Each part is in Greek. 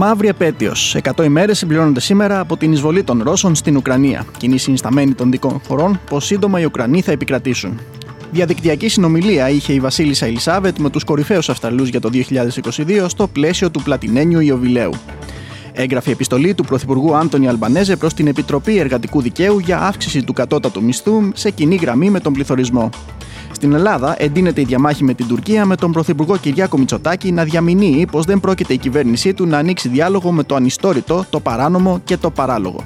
Μαύρη επέτειος. 100 ημέρες συμπληρώνονται σήμερα από την εισβολή των Ρώσων στην Ουκρανία. Κοινή συνισταμένη των δικών χωρών πως σύντομα οι Ουκρανοί θα επικρατήσουν. Διαδικτυακή συνομιλία είχε η Βασίλισσα Ελισάβετ με τους κορυφαίους Αυστραλού για το 2022 στο πλαίσιο του Πλατινένιου Ιωβιλέου. Έγγραφε επιστολή του Πρωθυπουργού Άντωνη Αλμπανέζε προς την Επιτροπή Εργατικού Δικαίου για αύξηση του κατώτατου μισθού σε κοινή γραμμή με τον πληθωρισμό. Στην Ελλάδα εντείνεται η διαμάχη με την Τουρκία με τον Πρωθυπουργό Κυριάκο Μητσοτάκη να διαμηνύει πως δεν πρόκειται η κυβέρνησή του να ανοίξει διάλογο με το ανιστόρητο, το παράνομο και το παράλογο.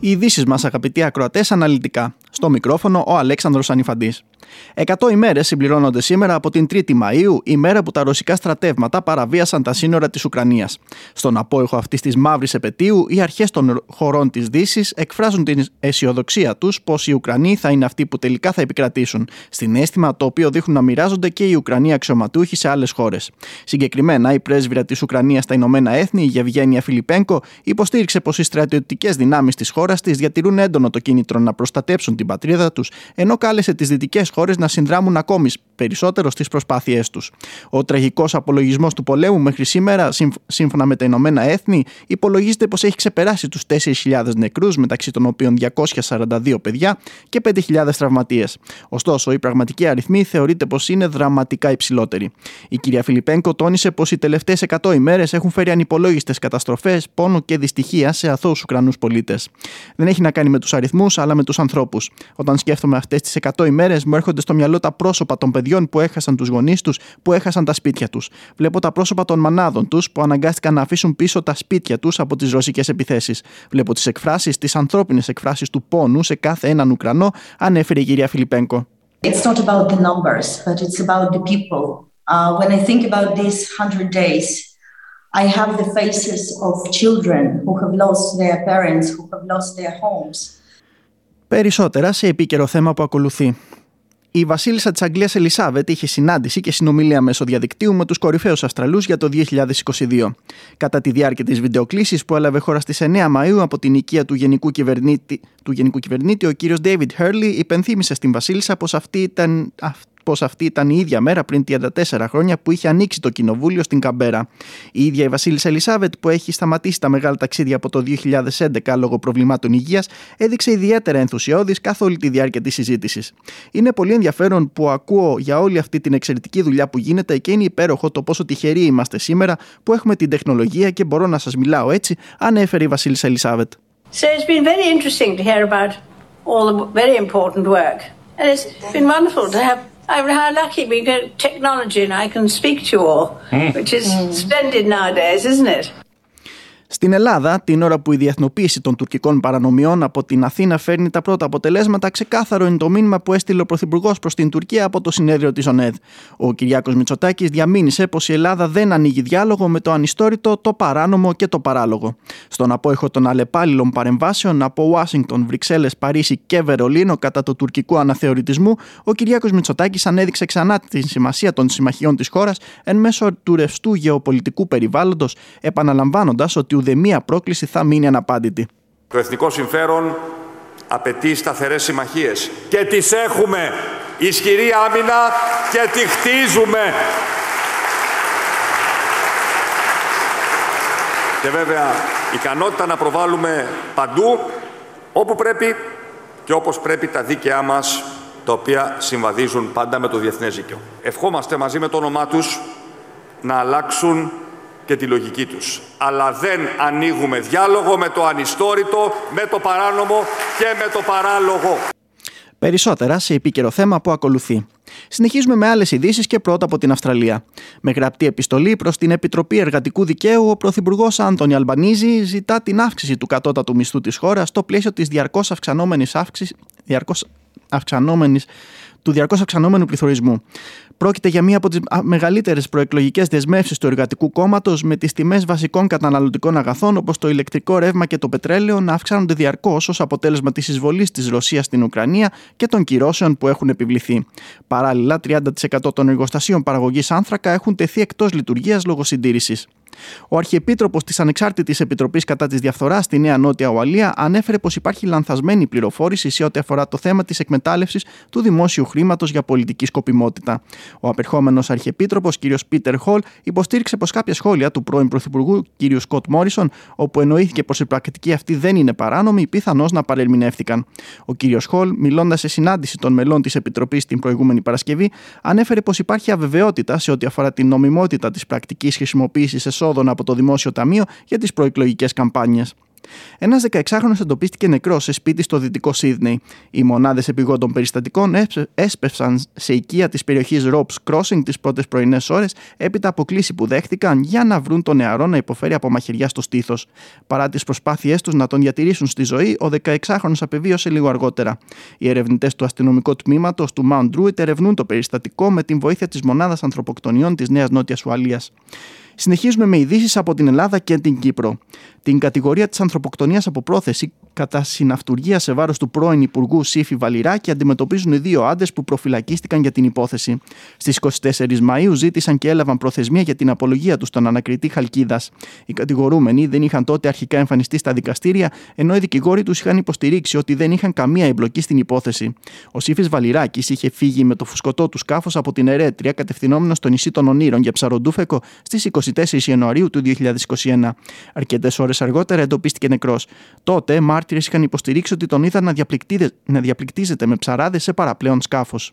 Οι ειδήσεις μας, αγαπητοί ακροατές, αναλυτικά. Στο μικρόφωνο ο Αλέξανδρος Ανιφαντής. 100 ημέρες συμπληρώνονται σήμερα από την 3η Μαου, ημέρα που τα ρωσικά στρατεύματα παραβίασαν τα σύνορα της Ουκρανίας. Στον απόϊχο αυτής της μαύρης επαιτίου, οι αρχές των χωρών της Δύσης εκφράζουν την αισιοδοξία τους πως οι Ουκρανοί θα είναι αυτοί που τελικά θα επικρατήσουν, συνέστημα το οποίο δείχνουν να μοιράζονται και οι Ουκρανοί αξιωματούχοι σε άλλες χώρες. Συγκεκριμένα, η πρέσβυρα της Ουκρανίας στα Ηνωμένα Έθνη, η Γευγένεια Φιλιππένκο, υποστήριξε πως οι στρατιωτικές δυνάμεις της χώρας της διατηρούν έντονο το κίνητρο να προστατέψουν την πατρίδα τους, ενώ κάλεσε τις δυτικές χώρες να συνδράμουν ακόμη περισσότερο στις προσπάθειές τους. Ο τραγικός απολογισμός του πολέμου μέχρι σήμερα, σύμφωνα με τα Ηνωμένα Έθνη, υπολογίζεται πως έχει ξεπεράσει τους 4.000 νεκρούς, μεταξύ των οποίων 242 παιδιά και 5.000 τραυματίες. Ωστόσο, η πραγματική αριθμή θεωρείται πως είναι δραματικά υψηλότερη. Η κυρία Φιλιππένκο τόνισε πως οι τελευταίες 100 ημέρες έχουν φέρει ανυπολόγιστες καταστροφές, πόνο και δυστυχία σε αθώους Ουκρανούς πολίτες. Δεν έχει να κάνει με τους αριθμούς, αλλά με τους ανθρώπους. Όταν σκέφτομαι αυτές τις 100 ημέρες, μου έρχονται στο μυαλό τα πρόσωπα των παιδιών που έχασαν τους γονείς τους, που έχασαν τα σπίτια τους. Βλέπω τα πρόσωπα των μανάδων τους που αναγκάστηκαν να αφήσουν πίσω τα σπίτια τους από τις ρωσικές επιθέσεις. Βλέπω τις εκφράσεις, τις ανθρώπινες εκφράσεις του πόνου σε κάθε έναν Ουκρανό, ανέφερε η κυρία Φιλιππέγκο. It's not about the numbers, but it's about the people. Uh, when I think about these hundred days, I have the faces of children who have lost their parents, who have lost their homes. Περισσότερα σε επίκαιρο θέμα που ακολουθεί. Η Βασίλισσα της Αγγλίας Ελισάβετ είχε συνάντηση και συνομιλία μέσω διαδικτύου με τους κορυφαίους Αυστραλούς για το 2022. Κατά τη διάρκεια της βιντεοκλήσης που έλαβε χώρα στις 9 Μαου από την οικία του Γενικού Κυβερνήτη, του Γενικού Κυβερνήτη ο κύριος David Hurley υπενθύμησε στην Βασίλισσα πως αυτή ήταν, πως αυτή ήταν η ίδια μέρα πριν 34 χρόνια που είχε ανοίξει το κοινοβούλιο στην Καμπέρα. Η ίδια η Βασίλισσα Ελισάβετ, που έχει σταματήσει τα μεγάλα ταξίδια από το 2011 λόγω προβλημάτων υγείας, έδειξε ιδιαίτερα ενθουσιώδης καθ' όλη τη διάρκεια της συζήτησης. Είναι πολύ ενδιαφέρον που ακούω για όλη αυτή την εξαιρετική δουλειά που γίνεται και είναι υπέροχο το πόσο τυχεροί είμαστε σήμερα που έχουμε την τεχνολογία και μπορώ να σας μιλάω έτσι, ανέφερε η Βασίλισσα Ελισάβετ. So it's been very interesting to hear about all the very important work. And it's been wonderful to have I'm how lucky we get technology and I can speak to you all, hmm. which is hmm. splendid nowadays, isn't it? Στην Ελλάδα, την ώρα που η διεθνοποίηση των τουρκικών παρανομιών από την Αθήνα φέρνει τα πρώτα αποτελέσματα, ξεκάθαρο είναι το μήνυμα που έστειλε ο Πρωθυπουργός προς την Τουρκία από το συνέδριο της ΟΝΕΔ. Ο Κυριάκος Μητσοτάκης διαμήνυσε πως η Ελλάδα δεν ανοίγει διάλογο με το ανιστόρητο, το παράνομο και το παράλογο. Στον απόϊχο των αλλεπάλληλων παρεμβάσεων από Ουάσιγκτον, Βρυξέλλες, Παρίσι και Βερολίνο κατά του τουρκικού αναθεωρητισμού, ο Κυριάκος Μητσοτάκης ανέδειξε ξανά τη σημασία των συμμαχιών της χώρας εν μέσω του ρευστού γεωπολιτικού περιβάλλοντος, επαναλαμβάνοντας ότι ουδέμια πρόκληση θα μείνει αναπάντητη. Το εθνικό συμφέρον απαιτεί σταθερές συμμαχίες και τις έχουμε ισχυρή άμυνα και τη χτίζουμε. Και βέβαια ικανότητα να προβάλλουμε παντού όπου πρέπει και όπως πρέπει τα δίκαιά μας τα οποία συμβαδίζουν πάντα με το διεθνές δίκαιο. Ευχόμαστε μαζί με το όνομά τους να αλλάξουν και τη λογική τους. Αλλά δεν ανοίγουμε διάλογο με το ανιστόρητο, με το παράνομο και με το παράλογο. Περισσότερα σε επίκαιρο θέμα που ακολουθεί. Συνεχίζουμε με άλλες ειδήσεις και πρώτα από την Αυστραλία. Με γραπτή επιστολή προς την Επιτροπή Εργατικού Δικαίου, ο Πρωθυπουργός Άντωνη Αλμπανίζη ζητά την αύξηση του κατώτατου μισθού της χώρας στο πλαίσιο της διαρκώς αυξανόμενης αύξηση. Διαρκώς αυξανόμενης του διαρκώ αυξανόμενου πληθωρισμού. Πρόκειται για μία από τις μεγαλύτερες προεκλογικές δεσμεύσεις του Εργατικού Κόμματος, με τις τιμές βασικών καταναλωτικών αγαθών όπως το ηλεκτρικό ρεύμα και το πετρέλαιο να αυξάνονται διαρκώς ως αποτέλεσμα της εισβολής της Ρωσίας στην Ουκρανία και των κυρώσεων που έχουν επιβληθεί. Παράλληλα, 30% των εργοστασίων παραγωγής άνθρακα έχουν τεθεί εκτός λειτουργίας λόγω συντήρησης. Ο Αρχιεπίτροπος της Ανεξάρτητης Επιτροπής κατά της Διαφθοράς στη Νέα Νότια Ουαλία ανέφερε πως υπάρχει λανθασμένη πληροφόρηση σε ό,τι αφορά το θέμα της εκμετάλλευσης του δημόσιου χρήματος για πολιτική σκοπιμότητα. Ο απερχόμενος Αρχιεπίτροπος, κ. Πίτερ Χολ, υποστήριξε πως κάποια σχόλια του πρώην Πρωθυπουργού κ. Σκοτ Μόρισον, όπου εννοήθηκε πως η πρακτική αυτή δεν είναι παράνομη, πιθανώς να παρερμηνεύτηκαν. Ο κ. Χολ, μιλώντας σε συνάντηση των μελών της Επιτροπής την προηγούμενη Παρασκευή, ανέφερε πως υπάρχει αβεβαιότητα σε ό,τι αφορά την νομιμότητα της πρακτικής χρησιμοποίησης εσόδων από το Δημόσιο Ταμείο για τις προεκλογικές καμπάνιες. Ένας 16χρονο εντοπίστηκε νεκρός σε σπίτι στο δυτικό Σίδνεϊ. Οι μονάδες επιγόντων περιστατικών έσπευσαν σε οικία της περιοχής Ropes Crossing τις πρώτες πρωινές ώρες έπειτα από κλίση που δέχτηκαν για να βρουν τον νεαρό να υποφέρει από μαχαιριά στο στήθος. Παρά τις προσπάθειές τους να τον διατηρήσουν στη ζωή, ο 16χρονο απεβίωσε λίγο αργότερα. Οι ερευνητές του αστυνομικού τμήματος του Mount Druitt ερευνούν το περιστατικό με την βοήθεια της μονάδας ανθρωποκτονιών της Νέας Νότιας Ουαλίας. Συνεχίζουμε με ειδήσεις από την Ελλάδα και την Κύπρο. Την κατηγορία της ανθρωποκτονίας από πρόθεση κατά συναυτουργία σε βάρος του πρώην Υπουργού Σύφη Βαλιράκη αντιμετωπίζουν οι δύο άντρες που προφυλακίστηκαν για την υπόθεση. Στις 24 Μαου ζήτησαν και έλαβαν προθεσμία για την απολογία τους στον ανακριτή Χαλκίδας. Οι κατηγορούμενοι δεν είχαν τότε αρχικά εμφανιστεί στα δικαστήρια, ενώ οι δικηγόροι τους είχαν υποστηρίξει ότι δεν είχαν καμία εμπλοκή στην υπόθεση. Ο Σύφη Βαλιράκης είχε φύγει με το φουσκωτό του σκάφος από την Ερέτρια κατευθυνόμενος στο νησί των Ονείρων για ψαροντούφεκο στις 24 Ιανουαρίου του 2021. Αρκετές ώρες αργότερα εντοπίστηκε νεκρός. Τότε, μάρτυρες είχαν υποστηρίξει ότι τον είδαν να διαπληκτίζεται με ψαράδες σε παραπλέον σκάφος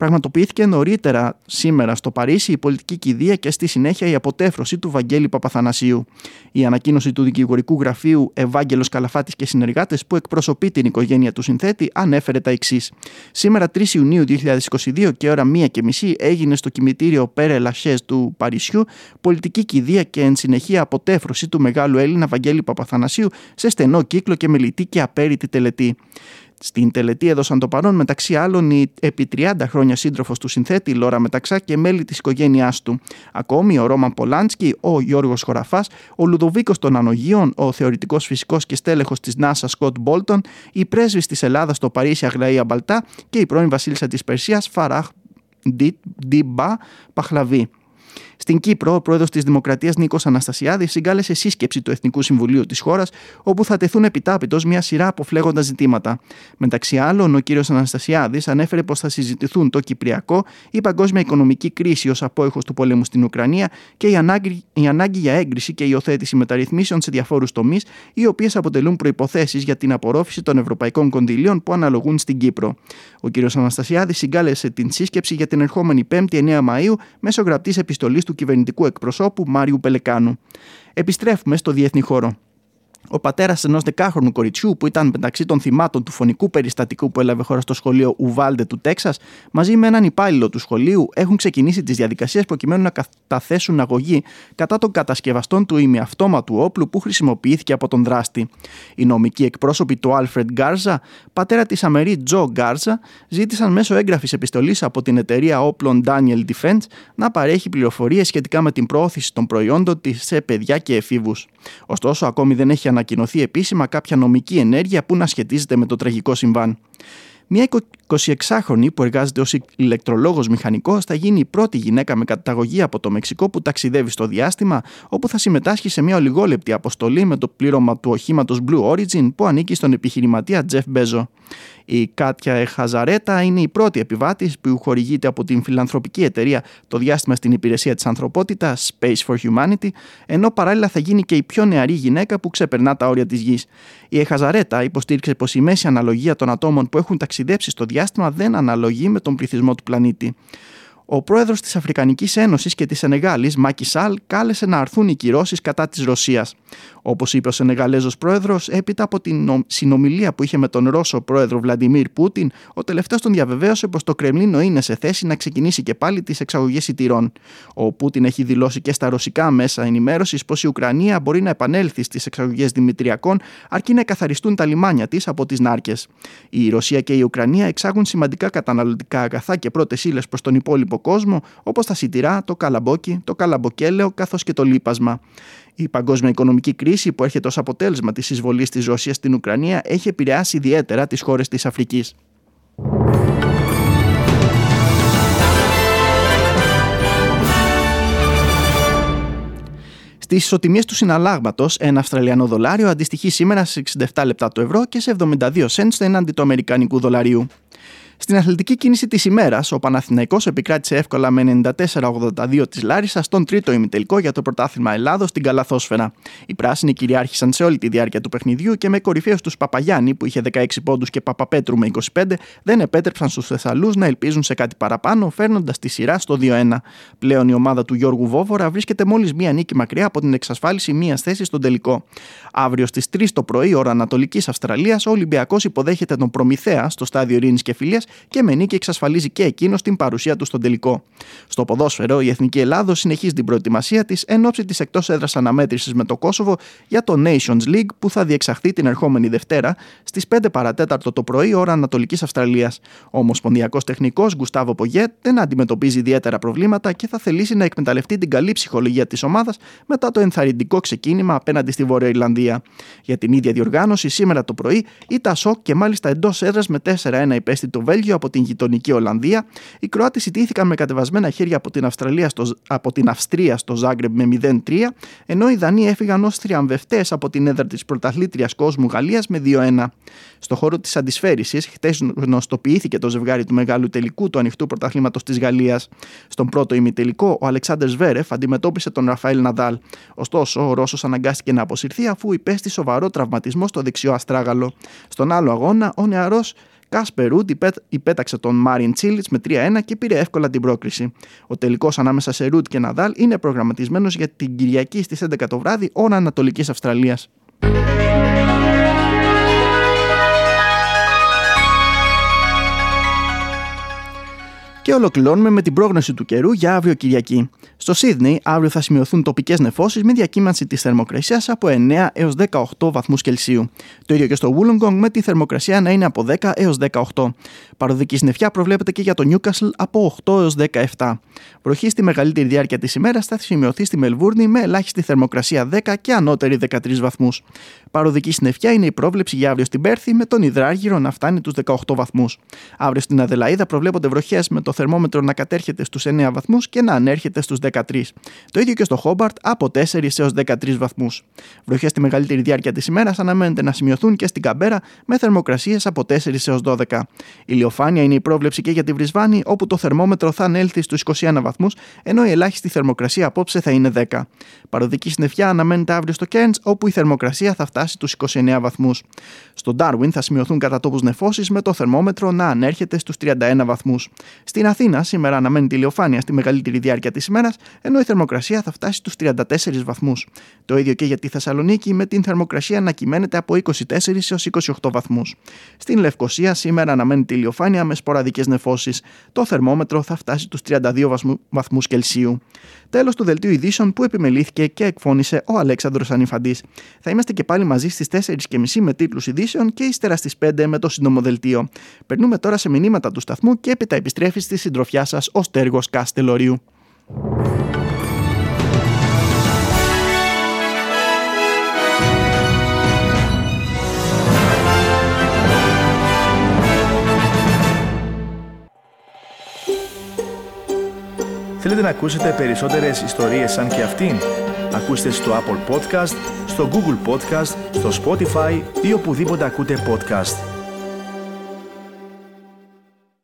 πραγματοποιήθηκε νωρίτερα σήμερα στο Παρίσι η πολιτική κηδεία και στη συνέχεια η αποτέφρωση του Βαγγέλη Παπαθανασίου. Η ανακοίνωση του δικηγορικού γραφείου Ευάγγελος Καλαφάτης και συνεργάτες που εκπροσωπεί την οικογένεια του συνθέτη ανέφερε τα εξής. Σήμερα 3 Ιουνίου 2022 και ώρα 1 και μισή έγινε στο κημητήριο Πέρε Λαχές του Παρισιού πολιτική κηδεία και εν συνεχεία αποτέφρωση του μεγάλου Έλληνα Βαγγέλη Παπαθανασίου σε στενό κύκλο και μελητή και απέριτη τελετή. Στην τελετή έδωσαν το παρόν μεταξύ άλλων η επί 30 χρόνια σύντροφος του συνθέτη Λόρα Μεταξά και μέλη της οικογένειάς του. Ακόμη ο Ρόμαν Πολάνσκι, ο Γιώργος Χωραφάς, ο Λουδοβίκος των Ανογείων, ο θεωρητικός φυσικός και στέλεχος της NASA Σκοτ Μπόλτον, η πρέσβη της Ελλάδας στο Παρίσι Αγλαία Μπαλτά και η πρώην βασίλισσα της Περσίας Φαράχ Ντιμπά Παχλαβή. Στην Κύπρο, ο πρόεδρος της Δημοκρατίας Νίκος Αναστασιάδη συγκάλεσε σύσκεψη του Εθνικού Συμβουλίου της χώρας, όπου θα τεθούν επιτάπητος μια σειρά από φλέγοντα ζητήματα. Μεταξύ άλλων, ο κ. Αναστασιάδης ανέφερε πως θα συζητηθούν το Κυπριακό, η παγκόσμια οικονομική κρίση ως απόϊχος του πολέμου στην Ουκρανία και η ανάγκη, η ανάγκη για έγκριση και υιοθέτηση μεταρρυθμίσεων σε διαφόρους τομείς, οι οποίες αποτελούν προποθέσει για την απορρόφηση των ευρωπαϊκών κονδυλίων που αναλογούν στην Κύπρο. Ο κ. Αναστασιάδης συγκάλεσε την σύσκεψη για την ερχόμενη 5η 9 Μαου μέσω γραπτής επιστολής του κυβερνητικού εκπροσώπου Μάριου Πελεκάνου. Επιστρέφουμε στο διεθνή χώρο. Ο πατέρας ενός δεκάχρονου κοριτσιού, που ήταν μεταξύ των θυμάτων του φωνικού περιστατικού που έλαβε χώρα στο σχολείο Ουβάλντε του Τέξας, μαζί με έναν υπάλληλο του σχολείου, έχουν ξεκινήσει τις διαδικασίες προκειμένου να καταθέσουν αγωγή κατά των κατασκευαστών του ημιαυτόματου όπλου που χρησιμοποιήθηκε από τον δράστη. Οι νομικοί εκπρόσωποι του Άλφρεντ Γκάρζα, πατέρα της Αμερή Τζο Γκάρζα, ζήτησαν μέσω έγγραφης επιστολής από την εταιρεία όπλων Daniel Defense να παρέχει πληροφορίες σχετικά με την προώθηση των προϊόντων της σε παιδιά και εφήβους. Ωστόσο, ακόμη δεν έχει ανακοινωθεί επίσημα κάποια νομική ενέργεια που να σχετίζεται με το τραγικό συμβάν. Μια 26χρονη που εργάζεται ως ηλεκτρολόγος μηχανικός θα γίνει η πρώτη γυναίκα με καταγωγή από το Μεξικό που ταξιδεύει στο διάστημα όπου θα συμμετάσχει σε μια ολιγόλεπτη αποστολή με το πλήρωμα του οχήματος Blue Origin που ανήκει στον επιχειρηματία Jeff Bezos. Η Κάτια Εχαζαρέτα είναι η πρώτη επιβάτης που χορηγείται από την φιλανθρωπική εταιρεία το διάστημα στην υπηρεσία της ανθρωπότητας Space for Humanity, ενώ παράλληλα θα γίνει και η πιο νεαρή γυναίκα που ξεπερνά τα όρια της γης. Η Εχαζαρέτα υποστήριξε πως η μέση αναλογία των ατόμων που έχουν ταξιδέψει στο διάστημα δεν αναλογεί με τον πληθυσμό του πλανήτη. Ο πρόεδρος της Αφρικανικής Ένωσης και της Σενεγάλης, Μάκη Σάλ, κάλεσε να αρθούν οι κυρώσεις κατά της Ρωσίας. Όπως είπε ο Σενεγαλέζος πρόεδρος, έπειτα από την συνομιλία που είχε με τον Ρώσο πρόεδρο Βλαντιμίρ Πούτιν, ο τελευταίος τον διαβεβαίωσε πως το Κρεμλίνο είναι σε θέση να ξεκινήσει και πάλι τις εξαγωγές ιτηρών. Ο Πούτιν έχει δηλώσει και στα ρωσικά μέσα ενημέρωσης πως η Ουκρανία μπορεί να επανέλθει στις εξαγωγές Δημητριακών αρκεί να καθαριστούν τα λιμάνια της από τις νάρκες. Η Ρωσία και η Ουκρανία εξάγουν σημαντικά καταναλωτικά αγαθά και πρώτες ύλες προς τον υπόλοιπο κόσμο, όπως τα σιτηρά, το καλαμπόκι, το καλαμποκέλαιο καθώς και το λίπασμα. Η παγκόσμια οικονομική κρίση που έρχεται ως αποτέλεσμα της εισβολής της Ρωσίας στην Ουκρανία έχει επηρεάσει ιδιαίτερα τις χώρες της Αφρικής. Στις ισοτιμίες του συναλλάγματος, ένα Αυστραλιανό δολάριο αντιστοιχεί σήμερα σε 67 λεπτά το ευρώ και σε 72 cents έναντι του Αμερικανικού δολαρίου. Στην αθλητική κίνηση της ημέρας, ο Παναθηναϊκός επικράτησε εύκολα με 94-82 της Λάρισας στον τρίτο ημιτελικό για το πρωτάθλημα Ελλάδος στην Καλαθόσφαιρα. Οι πράσινοι κυριάρχησαν σε όλη τη διάρκεια του παιχνιδιού και με κορυφαίους τους Παπαγιάννη, που είχε 16 πόντους, και Παπαπέτρου με 25, δεν επέτρεψαν στους Θεσσαλούς να ελπίζουν σε κάτι παραπάνω, φέρνοντας τη σειρά στο 2-1. Πλέον η ομάδα του Γιώργου Βόβορα βρίσκεται μόλις μία νίκη μακριά από την εξασφάλιση μίας θέσης στον τελικό. Αύριο στις 3 το πρωί, ώρα Ανατολικής Αυστραλίας, ο Ολυμπιακός υποδέχεται τον Προμηθέα στο στάδιο Ειρήνης και Φιλίας και με νίκη εξασφαλίζει και εκείνος την παρουσία του στον τελικό. Στο ποδόσφαιρο, η Εθνική Ελλάδος συνεχίζει την προετοιμασία της εν ώψη της εκτός έδρας αναμέτρησης με το Κόσοβο για το Nations League που θα διεξαχθεί την ερχόμενη Δευτέρα στις 5 παρατέταρτο το πρωί ώρα Ανατολικής Αυστραλίας. Ο Ομοσπονδιακός Τεχνικός Γκουστάβο Πογέτ δεν αντιμετωπίζει ιδιαίτερα προβλήματα και θα θελήσει να εκμεταλλευτεί την καλή ψυχολογία της ομάδας μετά το ενθαρρυντικό ξεκίνημα απέναντι στη Βόρεια Ιρλανδία. Για την ίδια διοργάνωση, σήμερα το πρωί, η Τασόκ και μάλιστα εντός έδρας με 4-1 υπέστη το Βέλγιο από την γειτονική Ολλανδία. Οι Κροάτες ιτήθηκαν με κατεβασμένα χέρια από την, Αυστραλία στο, από την Αυστρία στο Ζάγκρεμ με 0-3, ενώ οι Δανείοι έφυγαν ως θριαμβευτές από την έδρα της πρωταθλήτριας κόσμου Γαλλίας με 2-1. Στο χώρο της αντισφαίρισης, χτες γνωστοποιήθηκε το ζευγάρι του μεγάλου τελικού του ανοιχτού πρωταθλήματος της Γαλλίας. Στον πρώτο ημιτελικό, ο Αλεξάνδρ Σβέρεφ αντιμετώπισε τον Ραφαέλ Ναδάλ. Ωστόσο, ο Ρώσος αναγκάστηκε να αποσυρθεί αφού υπέστη σοβαρό τραυματισμό στο δεξιό αστράγαλο. Στον άλλο αγώνα, ο νεαρός Κάσπερ Ρούντ υπέταξε τον Μάριν Τσίλιτς με 3-1 και πήρε εύκολα την πρόκριση. Ο τελικός ανάμεσα σε Ρούντ και Ναδάλ είναι προγραμματισμένος για την Κυριακή στις 11 το βράδυ, ώρα Ανατολικής Αυστραλίας. Και ολοκληρώνουμε με την πρόγνωση του καιρού για αύριο Κυριακή. Στο Σίδνεϊ, αύριο θα σημειωθούν τοπικές νεφώσεις με διακύμανση της θερμοκρασίας από 9 έως 18 βαθμούς Κελσίου. Το ίδιο και στο Wollongong με τη θερμοκρασία να είναι από 10 έως 18. Παροδική συννεφιά προβλέπεται και για το Newcastle από 8 έως 17. Βροχή στη μεγαλύτερη διάρκεια της ημέρας θα σημειωθεί στη Μελβούρνη με ελάχιστη θερμοκρασία 10 και ανώτερη 13 βαθμούς. Παροδική συννεφιά είναι η πρόβλεψη για αύριο στην Πέρθη με τον υδράργυρο να φτάνει τους 18 βαθμούς. Αύριο στην Αδελαίδα προβλέπονται βροχές με το θερμόμετρο να κατέρχεται στους 9 βαθμούς και να ανέρχεται στους 13. Το ίδιο και στο Χόμπαρτ από 4 έως 13 βαθμούς. Βροχές στη μεγαλύτερη διάρκεια της ημέρας αναμένεται να σημειωθούν και στην Καμπέρα με θερμοκρασίες από 4 έως 12. Η ηλιοφάνεια είναι η πρόβλεψη και για τη Βρισβάνη όπου το θερμόμετρο θα ανέλθει στους 21 βαθμούς ενώ η ελάχιστη θερμοκρασία απόψε θα είναι 10. Παροδική συννεφιά αναμένεται αύριο στο Κέρντ όπου η θερμοκρασία θα φτάσει τους 29 βαθμούς. Στο Ντάρουιν θα σημειωθούν κατά τόπους νεφώσεις με το θερμόμετρο να ανέρχεται στους 31 βαθμούς. Στην Αθήνα σήμερα αναμένεται ηλιοφάνεια στη μεγαλύτερη διάρκεια της ημέρας ενώ η θερμοκρασία θα φτάσει στους 34 βαθμούς. Το ίδιο και για τη Θεσσαλονίκη με την θερμοκρασία να κυμαίνεται από 24 έως 28 βαθμούς. Στην Λευκοσία σήμερα αναμένεται ηλιοφάνεια με σποραδικές νεφώσεις. Το θερμόμετρο θα φτάσει στους 32 βαθμούς Κελσίου. Τέλος του δελτίου ειδήσεων που επιμελήθηκε και εκφώνησε ο Αλέξανδρος Ανιφαντής. Θα είμαστε και πάλι μαζί στις 4.30 με τίτλους ειδήσεων και ύστερα στις 5 με το σύντομο δελτίο. Περνούμε τώρα σε μηνύματα του σταθμού και έπειτα επιστρέφεις στη συντροφιά σας ο Στέργος Καστελωρίου. Θέλετε να ακούσετε περισσότερες ιστορίες σαν και αυτήν; Ακούστε στο Apple Podcast, στο Google Podcast, στο Spotify ή οπουδήποτε ακούτε podcast.